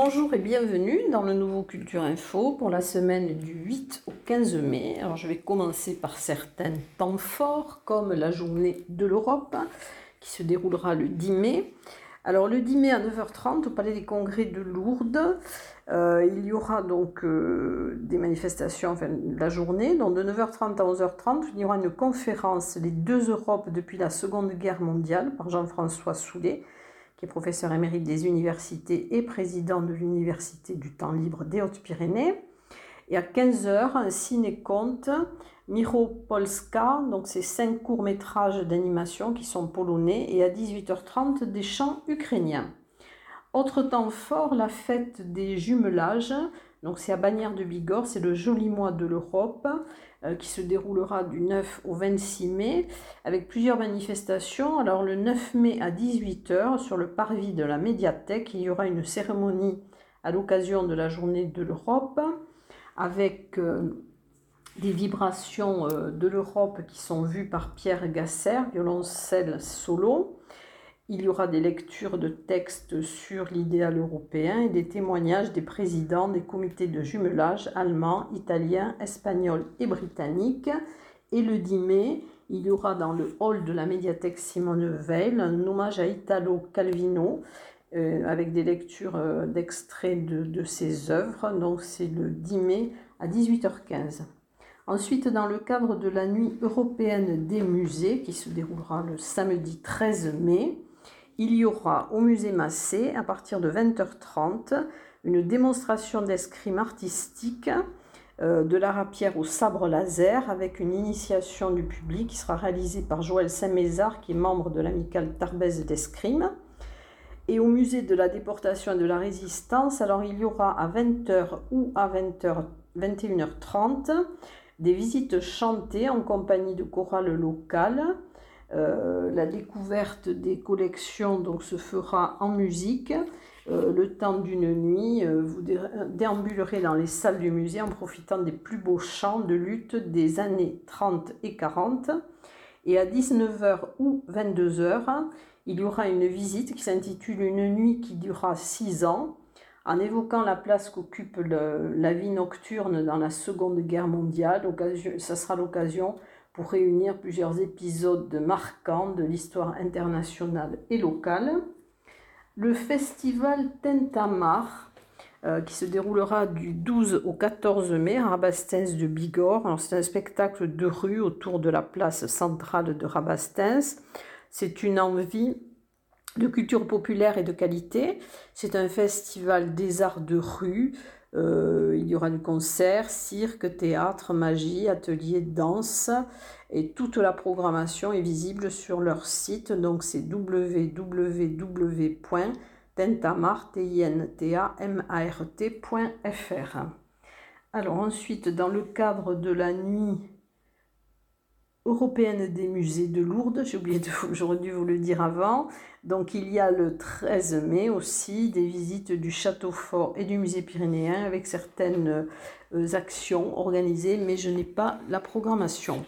Bonjour et bienvenue dans le nouveau Culture Info pour la semaine du 8 au 15 mai. Je vais commencer par certains temps forts comme la journée de l'Europe qui se déroulera le 10 mai. Alors le 10 mai à 9h30 au Palais des Congrès de Lourdes, euh, il y aura donc euh, des manifestations enfin, la journée. Donc de 9h30 à 11h30, il y aura une conférence Les deux Europes depuis la Seconde Guerre mondiale par Jean-François Soulet qui est professeur émérite des universités et président de l'Université du temps libre des Hautes-Pyrénées. Et à 15h, un ciné-conte, Miro Polska, donc c'est cinq courts-métrages d'animation qui sont polonais, et à 18h30, des chants ukrainiens. Autre temps fort, la fête des jumelages, donc c'est à Bagnères de Bigorre, c'est le joli mois de l'Europe. Euh, qui se déroulera du 9 au 26 mai avec plusieurs manifestations. Alors le 9 mai à 18h sur le parvis de la médiathèque, il y aura une cérémonie à l'occasion de la journée de l'Europe avec euh, des vibrations euh, de l'Europe qui sont vues par Pierre Gasser, violoncelle solo. Il y aura des lectures de textes sur l'idéal européen et des témoignages des présidents des comités de jumelage allemands, italiens, espagnols et britanniques. Et le 10 mai, il y aura dans le hall de la médiathèque Simone Veil un hommage à Italo Calvino euh, avec des lectures euh, d'extraits de, de, ses œuvres. Donc c'est le 10 mai à 18h15. Ensuite, dans le cadre de la nuit européenne des musées qui se déroulera le samedi 13 mai, il y aura au musée Massé, à partir de 20h30, une démonstration d'escrime artistique euh, de la rapière au sabre laser avec une initiation du public qui sera réalisée par Joël Saint-Mézard, qui est membre de l'amicale Tarbèze d'escrime. Et au musée de la déportation et de la résistance, alors il y aura à 20h ou à 20h, 21h30 des visites chantées en compagnie de chorales locales euh, la découverte des collections donc, se fera en musique. Euh, le temps d'une nuit, euh, vous déambulerez dans les salles du musée en profitant des plus beaux chants de lutte des années 30 et 40. Et à 19h ou 22h, il y aura une visite qui s'intitule Une nuit qui durera 6 ans, en évoquant la place qu'occupe la vie nocturne dans la Seconde Guerre mondiale. Ça sera l'occasion pour réunir plusieurs épisodes marquants de l'histoire internationale et locale. Le festival Tentamar, euh, qui se déroulera du 12 au 14 mai à Rabastens de Bigorre. C'est un spectacle de rue autour de la place centrale de Rabastens. C'est une envie de culture populaire et de qualité. C'est un festival des arts de rue, euh, il y aura du concert, cirque, théâtre, magie, atelier, danse et toute la programmation est visible sur leur site. Donc c'est www.tentamart.fr. Alors ensuite, dans le cadre de la nuit européenne des musées de Lourdes, j'ai oublié de, vous le dire avant. Donc il y a le 13 mai aussi des visites du château fort et du musée pyrénéen avec certaines euh, actions organisées, mais je n'ai pas la programmation.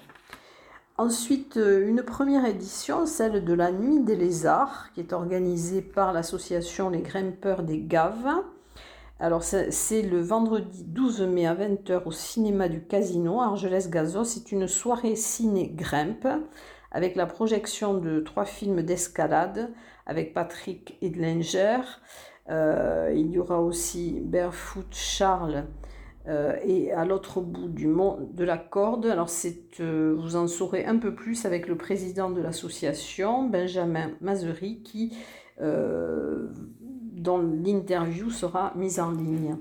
Ensuite, euh, une première édition, celle de la Nuit des Lézards, qui est organisée par l'association Les Grimpeurs des Gaves. Alors c'est le vendredi 12 mai à 20h au cinéma du Casino, Argelès-Gazos. C'est une soirée ciné-grimpe avec la projection de trois films d'escalade avec Patrick Edlinger. Euh, il y aura aussi Barefoot Charles euh, et à l'autre bout du monde de la corde. Alors euh, vous en saurez un peu plus avec le président de l'association, Benjamin Mazery, qui dont l'interview sera mise en ligne.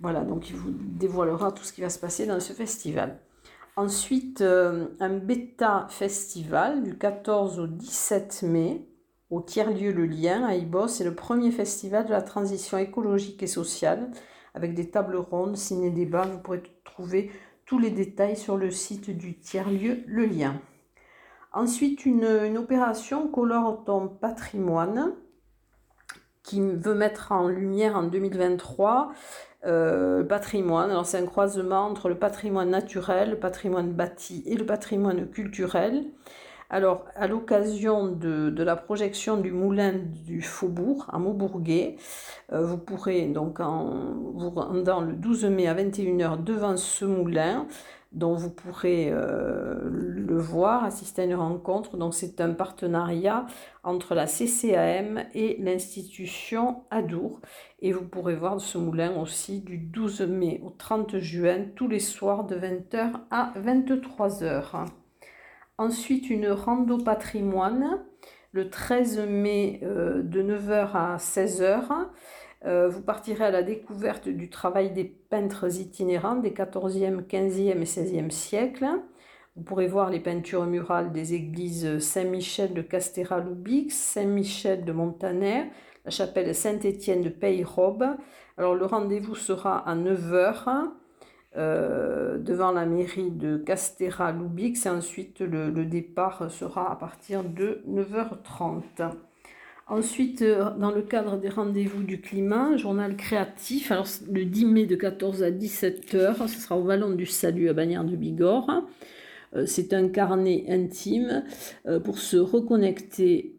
Voilà, donc il vous dévoilera tout ce qui va se passer dans ce festival. Ensuite, euh, un bêta festival du 14 au 17 mai au tiers-lieu Le Lien à Ibos. C'est le premier festival de la transition écologique et sociale avec des tables rondes, ciné-débats. Vous pourrez trouver tous les détails sur le site du tiers-lieu Le Lien. Ensuite, une, une opération Colore ton patrimoine qui veut mettre en lumière en 2023 euh, le patrimoine. Alors c'est un croisement entre le patrimoine naturel, le patrimoine bâti et le patrimoine culturel, Alors, à l'occasion de, la projection du moulin du Faubourg à Maubourguet, euh, vous pourrez donc en vous rendant le 12 mai à 21h devant ce moulin, dont vous pourrez euh, le voir, assister à une rencontre. Donc, c'est un partenariat entre la CCAM et l'institution Adour. Et vous pourrez voir ce moulin aussi du 12 mai au 30 juin, tous les soirs de 20h à 23h. Ensuite, une rando patrimoine le 13 mai euh, de 9h à 16h. Euh, vous partirez à la découverte du travail des peintres itinérants des 14e, 15e et 16e siècles. Vous pourrez voir les peintures murales des églises Saint-Michel de Castéra-Loubix, Saint-Michel de Montaner, la chapelle Saint-Étienne de Peyrobe. Alors le rendez-vous sera à 9h euh, devant la mairie de Castéra-Loubix et ensuite le, départ sera à partir de 9h30. Ensuite, euh, dans le cadre des rendez-vous du climat, journal créatif, alors le 10 mai de 14 à 17h, ce sera au Vallon du Salut à Bagnères de Bigorre. Euh, c'est un carnet intime pour se reconnecter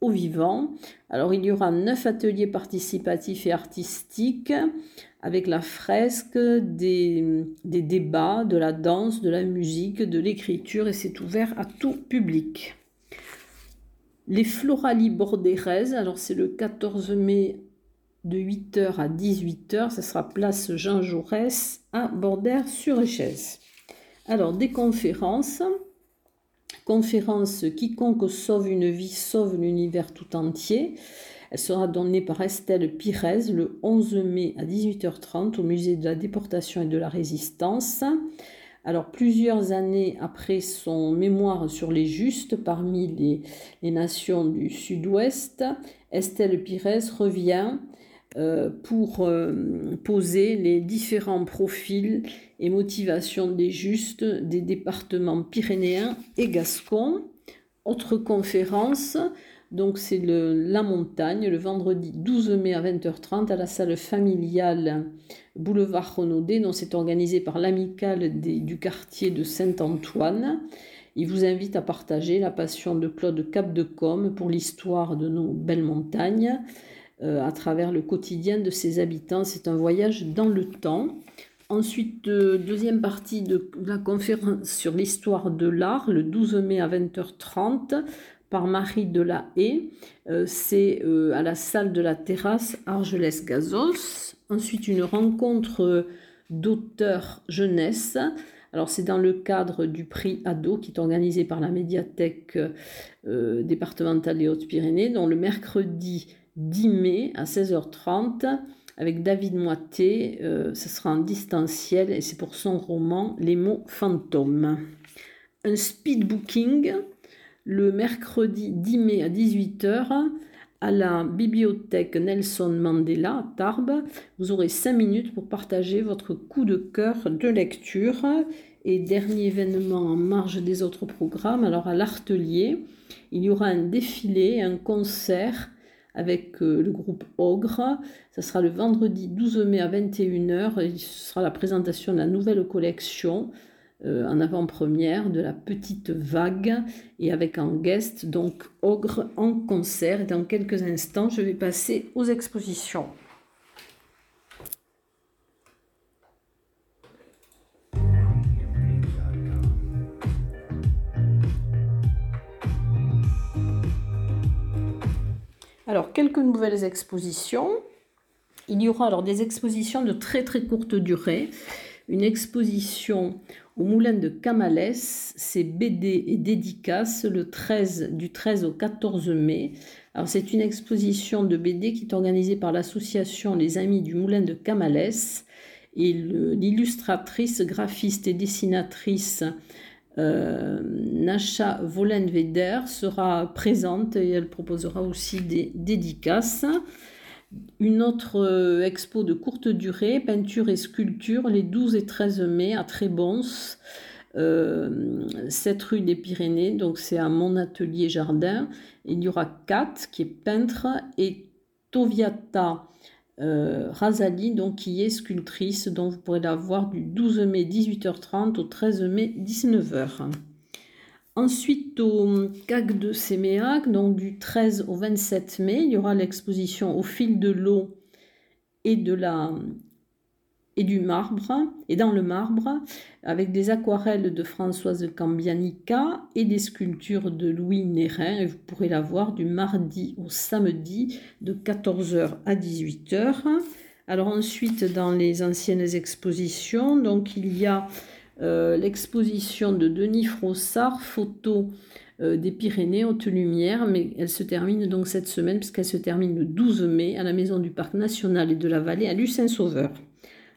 au vivant. Alors il y aura neuf ateliers participatifs et artistiques avec la fresque, des, débats, de la danse, de la musique, de l'écriture et c'est ouvert à tout public. Les Floralies Bordéraises, alors c'est le 14 mai de 8h à 18h, ça sera place Jean Jaurès à Bordère-sur-Échèze. Alors des conférences, conférence Quiconque sauve une vie sauve l'univers tout entier. Elle sera donnée par Estelle Pires le 11 mai à 18h30 au musée de la déportation et de la résistance. Alors plusieurs années après son mémoire sur les justes parmi les, les nations du sud-ouest, Estelle Pires revient pour euh, poser les différents profils et motivations des justes des départements pyrénéens et gascons. Autre conférence, donc c'est la montagne, le vendredi 12 mai à 20h30 à la salle familiale Boulevard Renaudet, dont c'est organisé par l'amicale du quartier de Saint-Antoine. Il vous invite à partager la passion de Claude Capdecombe pour l'histoire de nos belles montagnes euh, à travers le quotidien de ses habitants. C'est un voyage dans le temps. Ensuite, deuxième partie de la conférence sur l'histoire de l'art, le 12 mai à 20h30, par Marie de la Haye. Euh, c'est euh, à la salle de la terrasse Argelès-Gazos. Ensuite, une rencontre d'auteurs jeunesse. Alors, c'est dans le cadre du prix Ado qui est organisé par la médiathèque euh, départementale des Hautes-Pyrénées, dont le mercredi 10 mai à 16h30 avec David Moité. ce sera en distanciel et c'est pour son roman Les mots fantômes. Un speed booking le mercredi 10 mai à 18h à la bibliothèque Nelson Mandela à Tarbes. Vous aurez 5 minutes pour partager votre coup de cœur de lecture. Et dernier événement en marge des autres programmes, alors à l'Artelier, il y aura un défilé, un concert avec euh, le groupe Ogre. Ça sera le vendredi 12 mai à 21h. Ce sera la présentation de la nouvelle collection euh, en avant-première de la petite vague et avec en guest donc Ogre en concert. Et dans quelques instants, je vais passer aux expositions. Alors, quelques nouvelles expositions. Il y aura alors des expositions de très très courte durée. Une exposition au Moulin de Camales, c'est BD et dédicace le 13, du 13 au 14 mai. Alors c'est une exposition de BD qui est organisée par l'association Les Amis du Moulin de Camales et l'illustratrice, graphiste et dessinatrice euh, Nasha sera présente et elle proposera aussi des dédicaces. Une autre euh, expo de courte durée, peinture et sculpture, les 12 et 13 mai à Trébons, euh, cette rue des Pyrénées, donc c'est à mon atelier jardin. Il y aura Kat qui est peintre et Toviata euh, Razali donc qui est sculptrice, dont vous pourrez la voir du 12 mai 18h30 au 13 mai 19h. Ensuite, au CAC de Séméac, donc du 13 au 27 mai, il y aura l'exposition au fil de l'eau et de la et du marbre, et dans le marbre, avec des aquarelles de Françoise Cambianica et des sculptures de Louis Nérin. Vous pourrez la voir du mardi au samedi de 14h à 18h. Alors ensuite, dans les anciennes expositions, donc il y a euh, l'exposition de Denis Frossard, photo euh, des Pyrénées, haute lumière, mais elle se termine donc cette semaine, puisqu'elle se termine le 12 mai à la Maison du Parc National et de la Vallée à Lucin-Sauveur.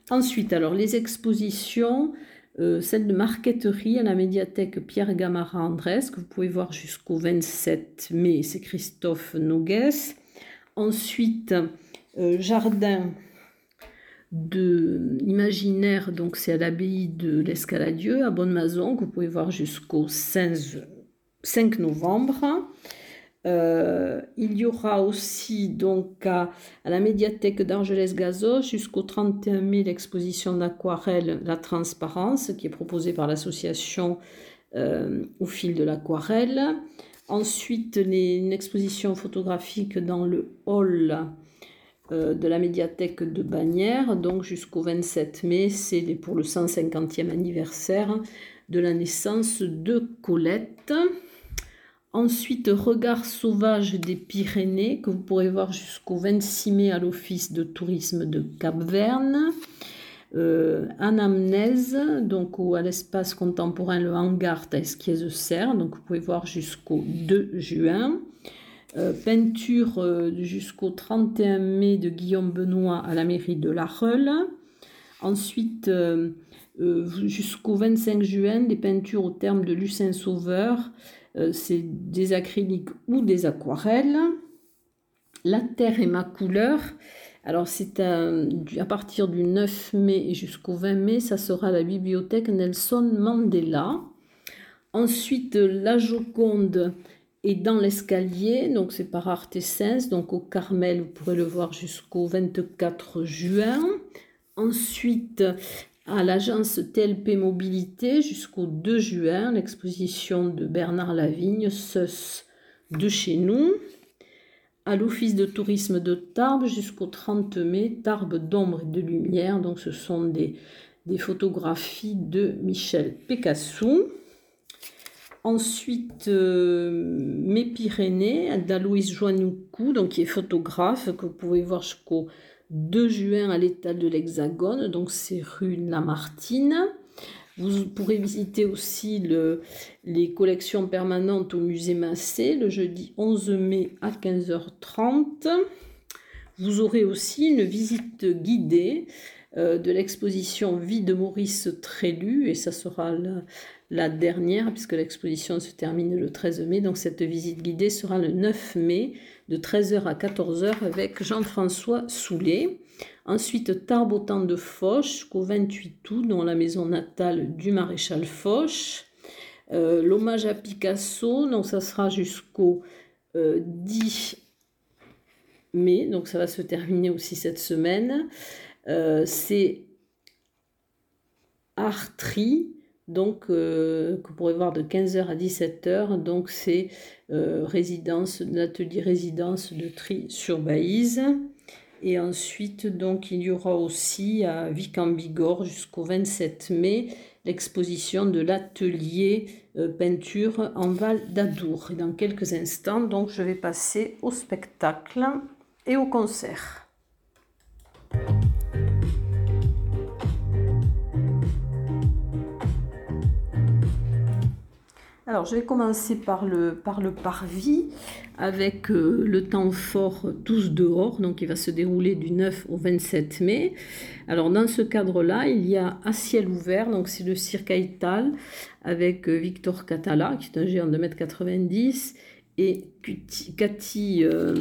Ensuite, alors les expositions, euh, celle de marqueterie à la médiathèque Pierre Gamara Andrès, que vous pouvez voir jusqu'au 27 mai, c'est Christophe Nogues. Ensuite, euh, jardin de imaginaire, donc c'est à l'abbaye de l'Escaladieu à Bonne-Mazon, que vous pouvez voir jusqu'au 5 novembre. Euh, il y aura aussi donc à, la médiathèque d'Argelès-Gazos jusqu'au 31 mai l'exposition d'aquarelle La Transparence qui est proposée par l'association euh, au fil de l'aquarelle. Ensuite, une exposition photographique dans le hall euh, de la médiathèque de Bagnères, donc jusqu'au 27 mai, c'est pour le 150e anniversaire de la naissance de Colette. Ensuite, Regard sauvage des Pyrénées, que vous pourrez voir jusqu'au 26 mai à l'Office de tourisme de Cap-Verne. Euh, Anamnèse, donc à l'espace contemporain Le Hangar à Esquiez-Serre, donc vous pouvez voir jusqu'au 2 juin. Euh, peinture euh, jusqu'au 31 mai de Guillaume Benoît à la mairie de La Reule. Ensuite, jusqu'au 25 juin, des peintures au terme de Lucin Sauveur c'est des acryliques ou des aquarelles. La terre est ma couleur. Alors c'est à, partir du 9 mai jusqu'au 20 mai, ça sera la bibliothèque Nelson Mandela. Ensuite, la Joconde est dans l'escalier, donc c'est par Artesens, donc au Carmel, vous pourrez le voir jusqu'au 24 juin. Ensuite, à l'agence TLP Mobilité jusqu'au 2 juin, l'exposition de Bernard Lavigne, SUS de chez nous. À l'Office de tourisme de Tarbes jusqu'au 30 mai, Tarbes d'ombre et de lumière. Donc ce sont des, photographies de Michel Picasso. Ensuite, euh, Mes Pyrénées, d'Aloïs Joannoucou, donc qui est photographe, que vous pouvez voir jusqu'au 2 juin à l'état de l'Hexagone, donc c'est rue Lamartine. Vous pourrez visiter aussi le, les collections permanentes au musée Massé le jeudi 11 mai à 15h30. Vous aurez aussi une visite guidée euh, de l'exposition Vie de Maurice Trélu, et ça sera la, la dernière, puisque l'exposition se termine le 13 mai. Donc cette visite guidée sera le 9 mai, de 13h à 14h, avec Jean-François Soulet. Ensuite, temps de Foch, jusqu'au 28 août, dans la maison natale du maréchal Foch. Euh, l'hommage à Picasso, donc ça sera jusqu'au 10 euh, mai, donc ça va se terminer aussi cette semaine. Euh, c'est Artri, donc euh, que vous pourrez voir de 15h à 17h. Donc c'est euh, résidence, l'atelier résidence de Tri sur Baïse. Et ensuite, donc, il y aura aussi à Vic en Bigorre jusqu'au 27 mai l'exposition de l'atelier peinture en Val d'Adour. Et dans quelques instants, donc, je vais passer au spectacle et au concert. Alors, je vais commencer par le, par le parvis avec euh, le temps fort tous dehors, donc il va se dérouler du 9 au 27 mai. Alors, dans ce cadre-là, il y a à ciel ouvert, donc c'est le cirque Aital avec euh, Victor Catala, qui est un géant de 1m90, et Cathy euh,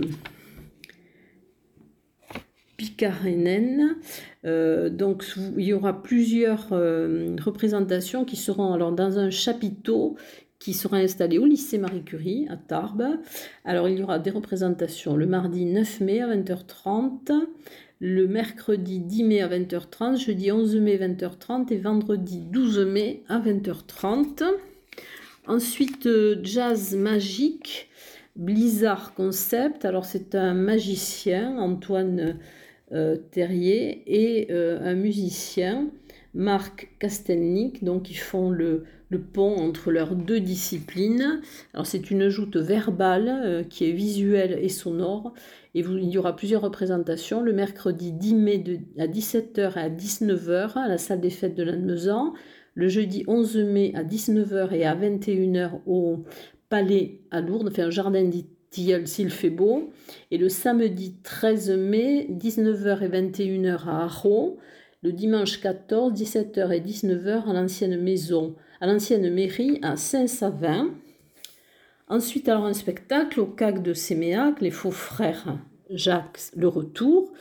Picarenen. donc, il y aura plusieurs représentations qui seront alors dans un chapiteau qui sera installé au lycée Marie Curie à Tarbes. Alors il y aura des représentations le mardi 9 mai à 20h30, le mercredi 10 mai à 20h30, jeudi 11 mai à 20h30 et vendredi 12 mai à 20h30. Ensuite, euh, jazz magique, Blizzard Concept. Alors, c'est un magicien, Antoine euh, Terrier, et euh, un musicien, Marc Castelnic. Donc, ils font le, le pont entre leurs deux disciplines. Alors, c'est une joute verbale qui est visuelle et sonore. Et il y aura plusieurs représentations le mercredi 10 mai de, à 17h et à 19h à la salle des fêtes de Lannemezan le jeudi 11 mai à 19h et à 21h au Palais à Lourdes, enfin un jardin d'Itilleul s'il fait beau, et le samedi 13 mai, 19h et 21h à Arro, dimanche 14, 17h et 19h à l'ancienne maison, à l'ancienne mairie à Saint-Savin. Ensuite, alors un spectacle au CAC de Séméac, les faux frères Jacques, le retour.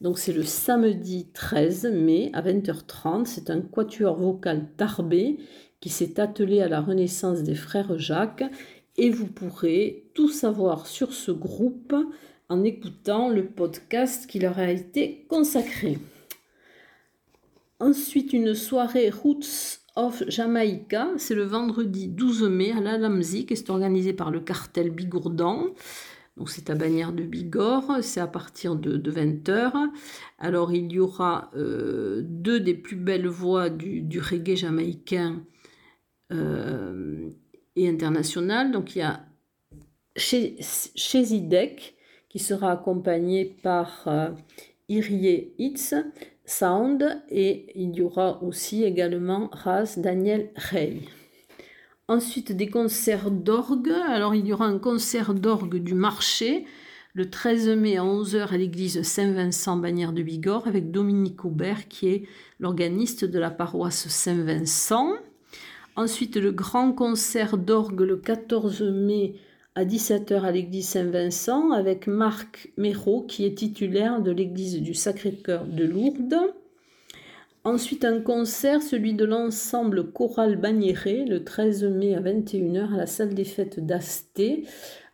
Donc c'est le samedi 13 mai à 20h30. C'est un quatuor vocal tarbé qui s'est attelé à la renaissance des frères Jacques. Et vous pourrez tout savoir sur ce groupe en écoutant le podcast qui leur a été consacré. Ensuite, une soirée Roots of Jamaica, c'est le vendredi 12 mai à la Lamzik et c'est organisé par le cartel Bigourdan. Donc c'est à Bagnères de Bigorre, c'est à partir de, 20h. Alors il y aura euh, deux des plus belles voix du, reggae jamaïcain euh, et international. Donc il y a chez, Zidek qui sera accompagné par euh, Irie Hitz Sound et il y aura aussi également Raz Daniel Rey. Ensuite, des concerts d'orgue. Alors, il y aura un concert d'orgue du marché le 13 mai à 11h à l'église Saint-Vincent Bagnères de Bigorre avec Dominique Aubert qui est l'organiste de la paroisse Saint-Vincent. Ensuite, le grand concert d'orgue le 14 mai à 17h à l'église Saint-Vincent avec Marc Méraud qui est titulaire de l'église du Sacré-Cœur de Lourdes. Ensuite, un concert, celui de l'ensemble choral Bagnéré, le 13 mai à 21h à la salle des fêtes d'Asté.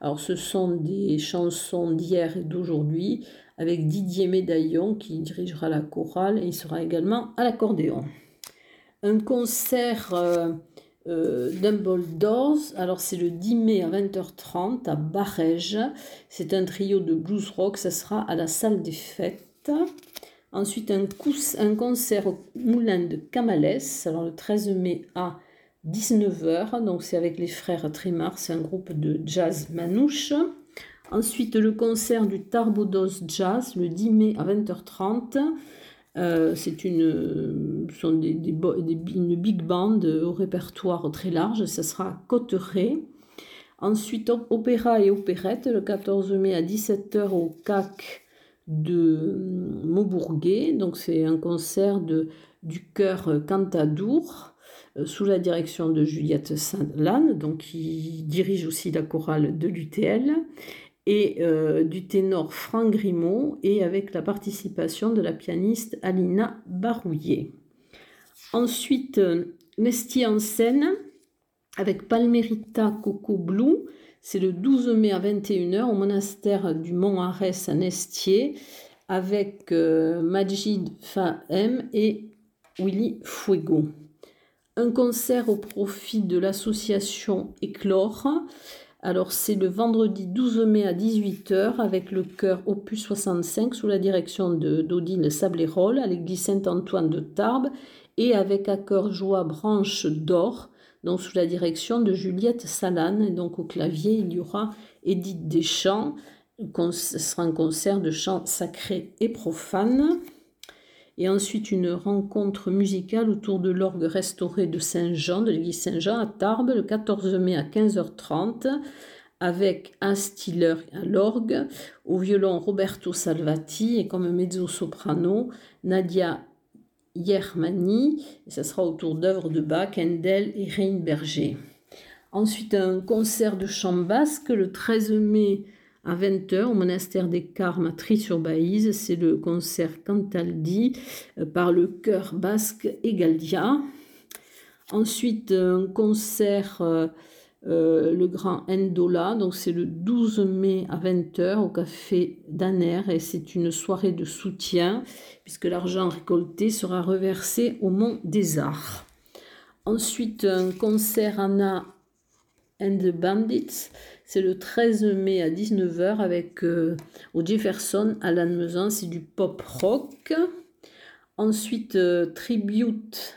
Alors, ce sont des chansons d'hier et d'aujourd'hui, avec Didier Médaillon qui dirigera la chorale et il sera également à l'accordéon. Un concert euh, euh, Dumbledore, alors c'est le 10 mai à 20h30 à Barège. C'est un trio de blues rock, ça sera à la salle des fêtes. Ensuite, un, concert au Moulin de Camales, alors le 13 mai à 19h. Donc, c'est avec les frères Trimar, c'est un groupe de jazz manouche. Ensuite, le concert du Tarbodos Jazz, le 10 mai à 20h30. Euh, c'est une, sont des, big band au répertoire très large. Ça sera Cotteret. Ensuite, opéra et opérette, le 14 mai à 17h au CAC de Maubourguet. Donc c'est un concert de, du chœur Cantadour euh, sous la direction de Juliette Saint-Lanne, donc qui dirige aussi la chorale de l'UTL, et euh, du ténor Franck Grimaud, et avec la participation de la pianiste Alina Barouillet. Ensuite, Nesti en scène avec Palmerita Coco Blue, c'est le 12 mai à 21h au monastère du Mont Arès à Nestier avec euh, Majid Fahem et Willy Fuego. Un concert au profit de l'association Éclore. Alors c'est le vendredi 12 mai à 18h avec le chœur Opus 65 sous la direction d'Odile Sablérol à l'église Saint-Antoine de Tarbes et avec à cœur joie branche d'or donc sous la direction de Juliette Salane. Donc au clavier, il y aura Edith Deschamps. Ce sera un concert de chants sacrés et profanes. Et ensuite une rencontre musicale autour de l'orgue restauré de Saint-Jean, de l'église Saint-Jean à Tarbes, le 14 mai à 15h30, avec un Stiller à l'orgue, au violon Roberto Salvati et comme mezzo-soprano Nadia Yermani, et ça sera autour d'œuvres de Bach, Handel et Reinberger. Ensuite, un concert de chant basque le 13 mai à 20h au monastère des Carmes à Tri-sur-Baïse. C'est le concert Cantaldi euh, par le chœur basque Egaldia. Ensuite, un concert euh, euh, le grand Endola. Donc c'est le 12 mai à 20h au café d'Aner et c'est une soirée de soutien puisque l'argent récolté sera reversé au Mont des Arts. Ensuite un concert Anna and the Bandits. C'est le 13 mai à 19h avec euh, Jefferson à Lannemezan, c'est du pop rock. Ensuite, euh, Tribute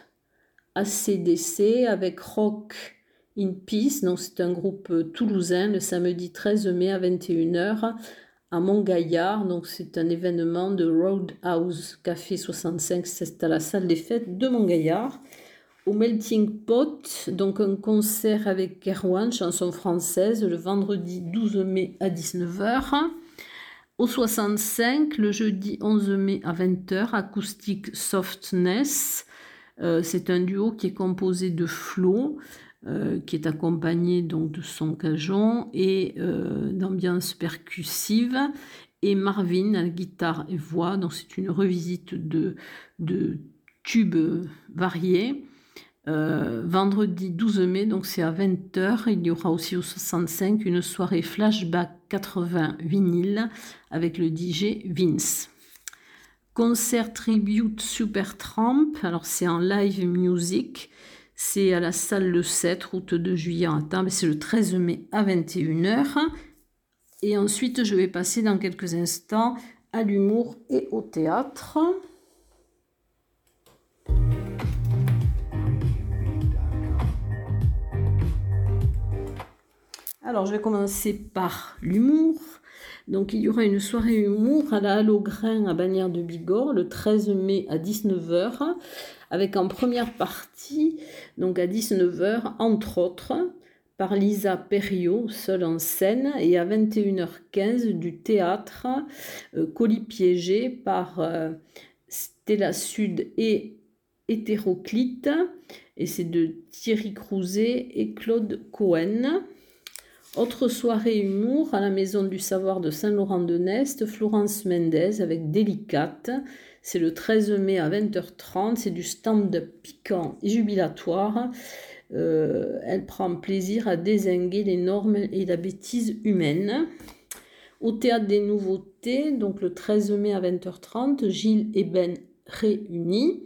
ACDC avec Rock in Peace. Donc, c'est un groupe euh, toulousain le samedi 13 mai à 21h à Montgaillard. Donc, c'est un événement de Roadhouse Café 65. C'est à la salle des fêtes de Montgaillard au Melting Pot, donc un concert avec Kerwan, chanson française, le vendredi 12 mai à 19h. Au 65, le jeudi 11 mai à 20h, acoustique Softness. Euh, c'est un duo qui est composé de Flo, euh, qui est accompagné donc de son cajon et euh, d'ambiance percussive. Et Marvin guitare et voix. C'est une revisite de, de tubes variés. Euh, vendredi 12 mai, donc c'est à 20h. Il y aura aussi au 65 une soirée flashback 80 vinyle avec le DJ Vince. Concert tribute Super Tramp. Alors c'est en live music. C'est à la salle le 7, route de juillet en table. C'est le 13 mai à 21h. Et ensuite, je vais passer dans quelques instants à l'humour et au théâtre. Alors, je vais commencer par l'humour. Donc, il y aura une soirée humour à la Halle Grain à Bagnères de Bigorre le 13 mai à 19h, avec en première partie, donc à 19h, entre autres, par Lisa Perriot, seule en scène, et à 21h15 du théâtre euh, Colis piégé par euh, Stella Sud et Hétéroclite, et c'est de Thierry Crouzet et Claude Cohen. Autre soirée humour à la Maison du Savoir de Saint-Laurent-de-Nest, Florence Mendez avec Délicate. C'est le 13 mai à 20h30. C'est du stand-up piquant et jubilatoire. Euh, elle prend plaisir à désinguer les normes et la bêtise humaine. Au théâtre des nouveautés, donc le 13 mai à 20h30, Gilles et Ben réunis.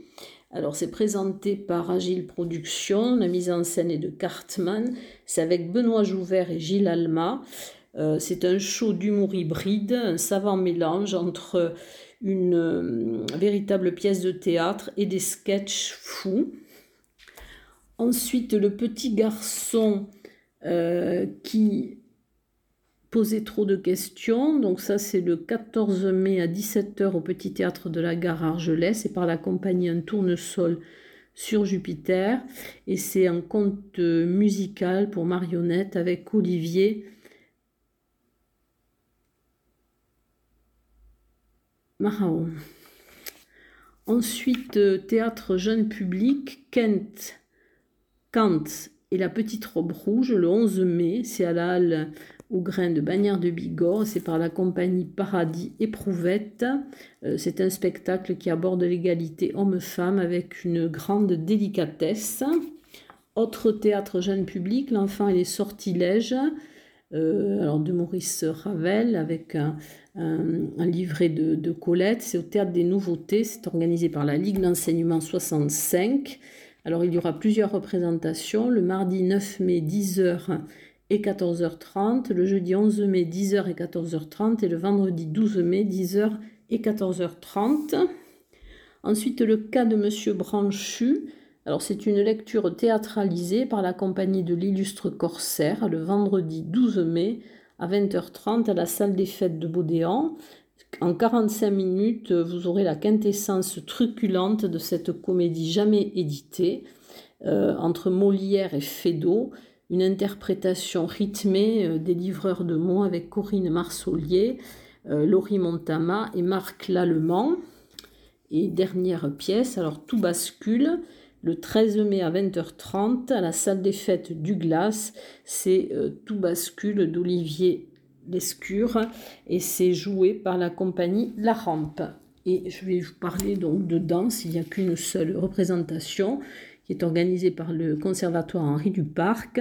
Alors c'est présenté par Agile Productions, la mise en scène est de Cartman, c'est avec Benoît Jouvert et Gilles Alma. Euh, c'est un show d'humour hybride, un savant mélange entre une euh, véritable pièce de théâtre et des sketchs fous. Ensuite, le petit garçon euh, qui trop de questions. Donc ça, c'est le 14 mai à 17h au Petit Théâtre de la Gare Argelès. C'est par la compagnie Un Tournesol sur Jupiter. Et c'est un conte musical pour marionnettes avec Olivier Maraon. Ensuite, théâtre jeune public, Kent, Kant et la petite robe rouge, le 11 mai. C'est à la au grain de Bagnères de Bigorre. C'est par la compagnie Paradis Éprouvette. Euh, c'est un spectacle qui aborde l'égalité homme-femme avec une grande délicatesse. Autre théâtre jeune public, L'enfant et les sortilèges. Euh, de Maurice Ravel avec un, livret de, de Colette. C'est au théâtre des nouveautés. C'est organisé par la Ligue d'enseignement 65. Alors il y aura plusieurs représentations. Le mardi 9 mai, 10h et 14h30, le jeudi 11 mai 10h et 14h30 et le vendredi 12 mai 10h et 14h30. Ensuite, le cas de Monsieur Branchu. Alors, c'est une lecture théâtralisée par la compagnie de l'illustre Corsaire le vendredi 12 mai à 20h30 à la salle des fêtes de Baudéan. En 45 minutes, vous aurez la quintessence truculente de cette comédie jamais éditée euh, entre Molière et Feydeau une interprétation rythmée euh, des livreurs de mots avec Corinne Marsolier, euh, Laurie Montama et Marc Lallemand. Et dernière pièce, alors tout bascule, le 13 mai à 20h30 à la salle des fêtes du Glace, c'est euh, Tout bascule d'Olivier Lescure et c'est joué par la compagnie La Rampe. Et je vais vous parler donc de danse, il n'y a qu'une seule représentation qui est organisé par le Conservatoire Henri Duparc.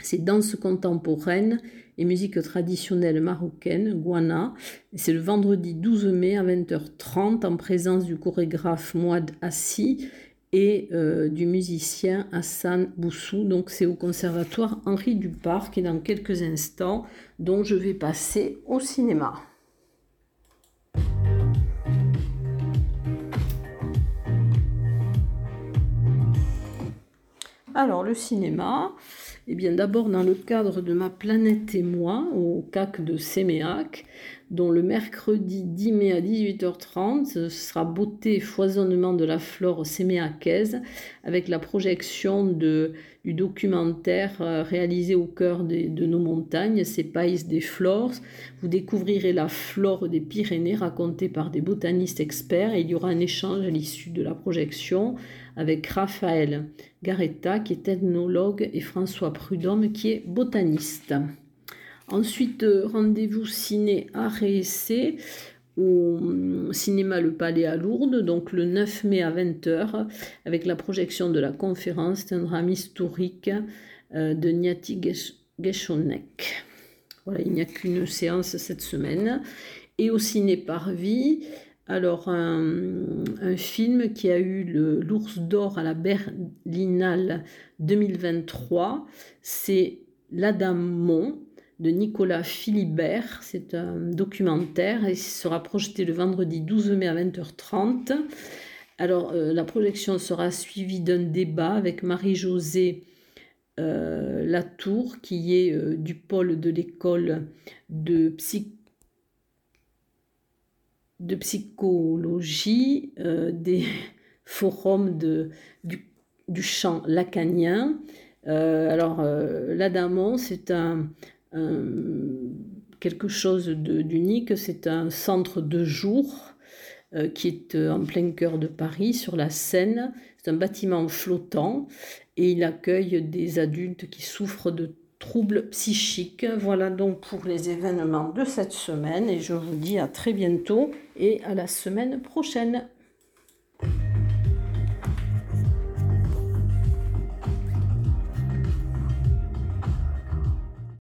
C'est danse contemporaine et musique traditionnelle marocaine, Guana. C'est le vendredi 12 mai à 20h30 en présence du chorégraphe Mouad Assi et euh, du musicien Hassan Boussou. Donc c'est au conservatoire Henri Duparc et dans quelques instants, dont je vais passer au cinéma. Alors le cinéma, eh bien d'abord dans le cadre de ma planète et moi au CAC de Séméac, dont le mercredi 10 mai à 18h30 ce sera beauté et foisonnement de la flore séméacaise avec la projection de, du documentaire euh, réalisé au cœur de nos montagnes, c'est Pays des Flores. Vous découvrirez la flore des Pyrénées racontée par des botanistes experts et il y aura un échange à l'issue de la projection avec Raphaël Garetta qui est ethnologue et François Prudhomme qui est botaniste. Ensuite, euh, rendez-vous ciné à Réessé au hum, cinéma Le Palais à Lourdes, donc le 9 mai à 20h, avec la projection de la conférence C'est un drame historique euh, de Niati Geshonek. Voilà, il n'y a qu'une séance cette semaine. Et au ciné Parvis, alors un, un, film qui a eu l'ours d'or à la Berlinale 2023, c'est L'Adamon de Nicolas Philibert. C'est un documentaire et sera projeté le vendredi 12 mai à 20h30. Alors, euh, la projection sera suivie d'un débat avec Marie-Josée euh, Latour, qui est euh, du pôle de l'école de, psychologie des forums du, du champ lacanien. alors, l'Adamon, c'est un, quelque chose d'unique. C'est un centre de jour euh, qui est euh, en plein cœur de Paris, sur la Seine. C'est un bâtiment flottant et il accueille des adultes qui souffrent de troubles psychiques. Voilà donc pour les événements de cette semaine et je vous dis à très bientôt et à la semaine prochaine.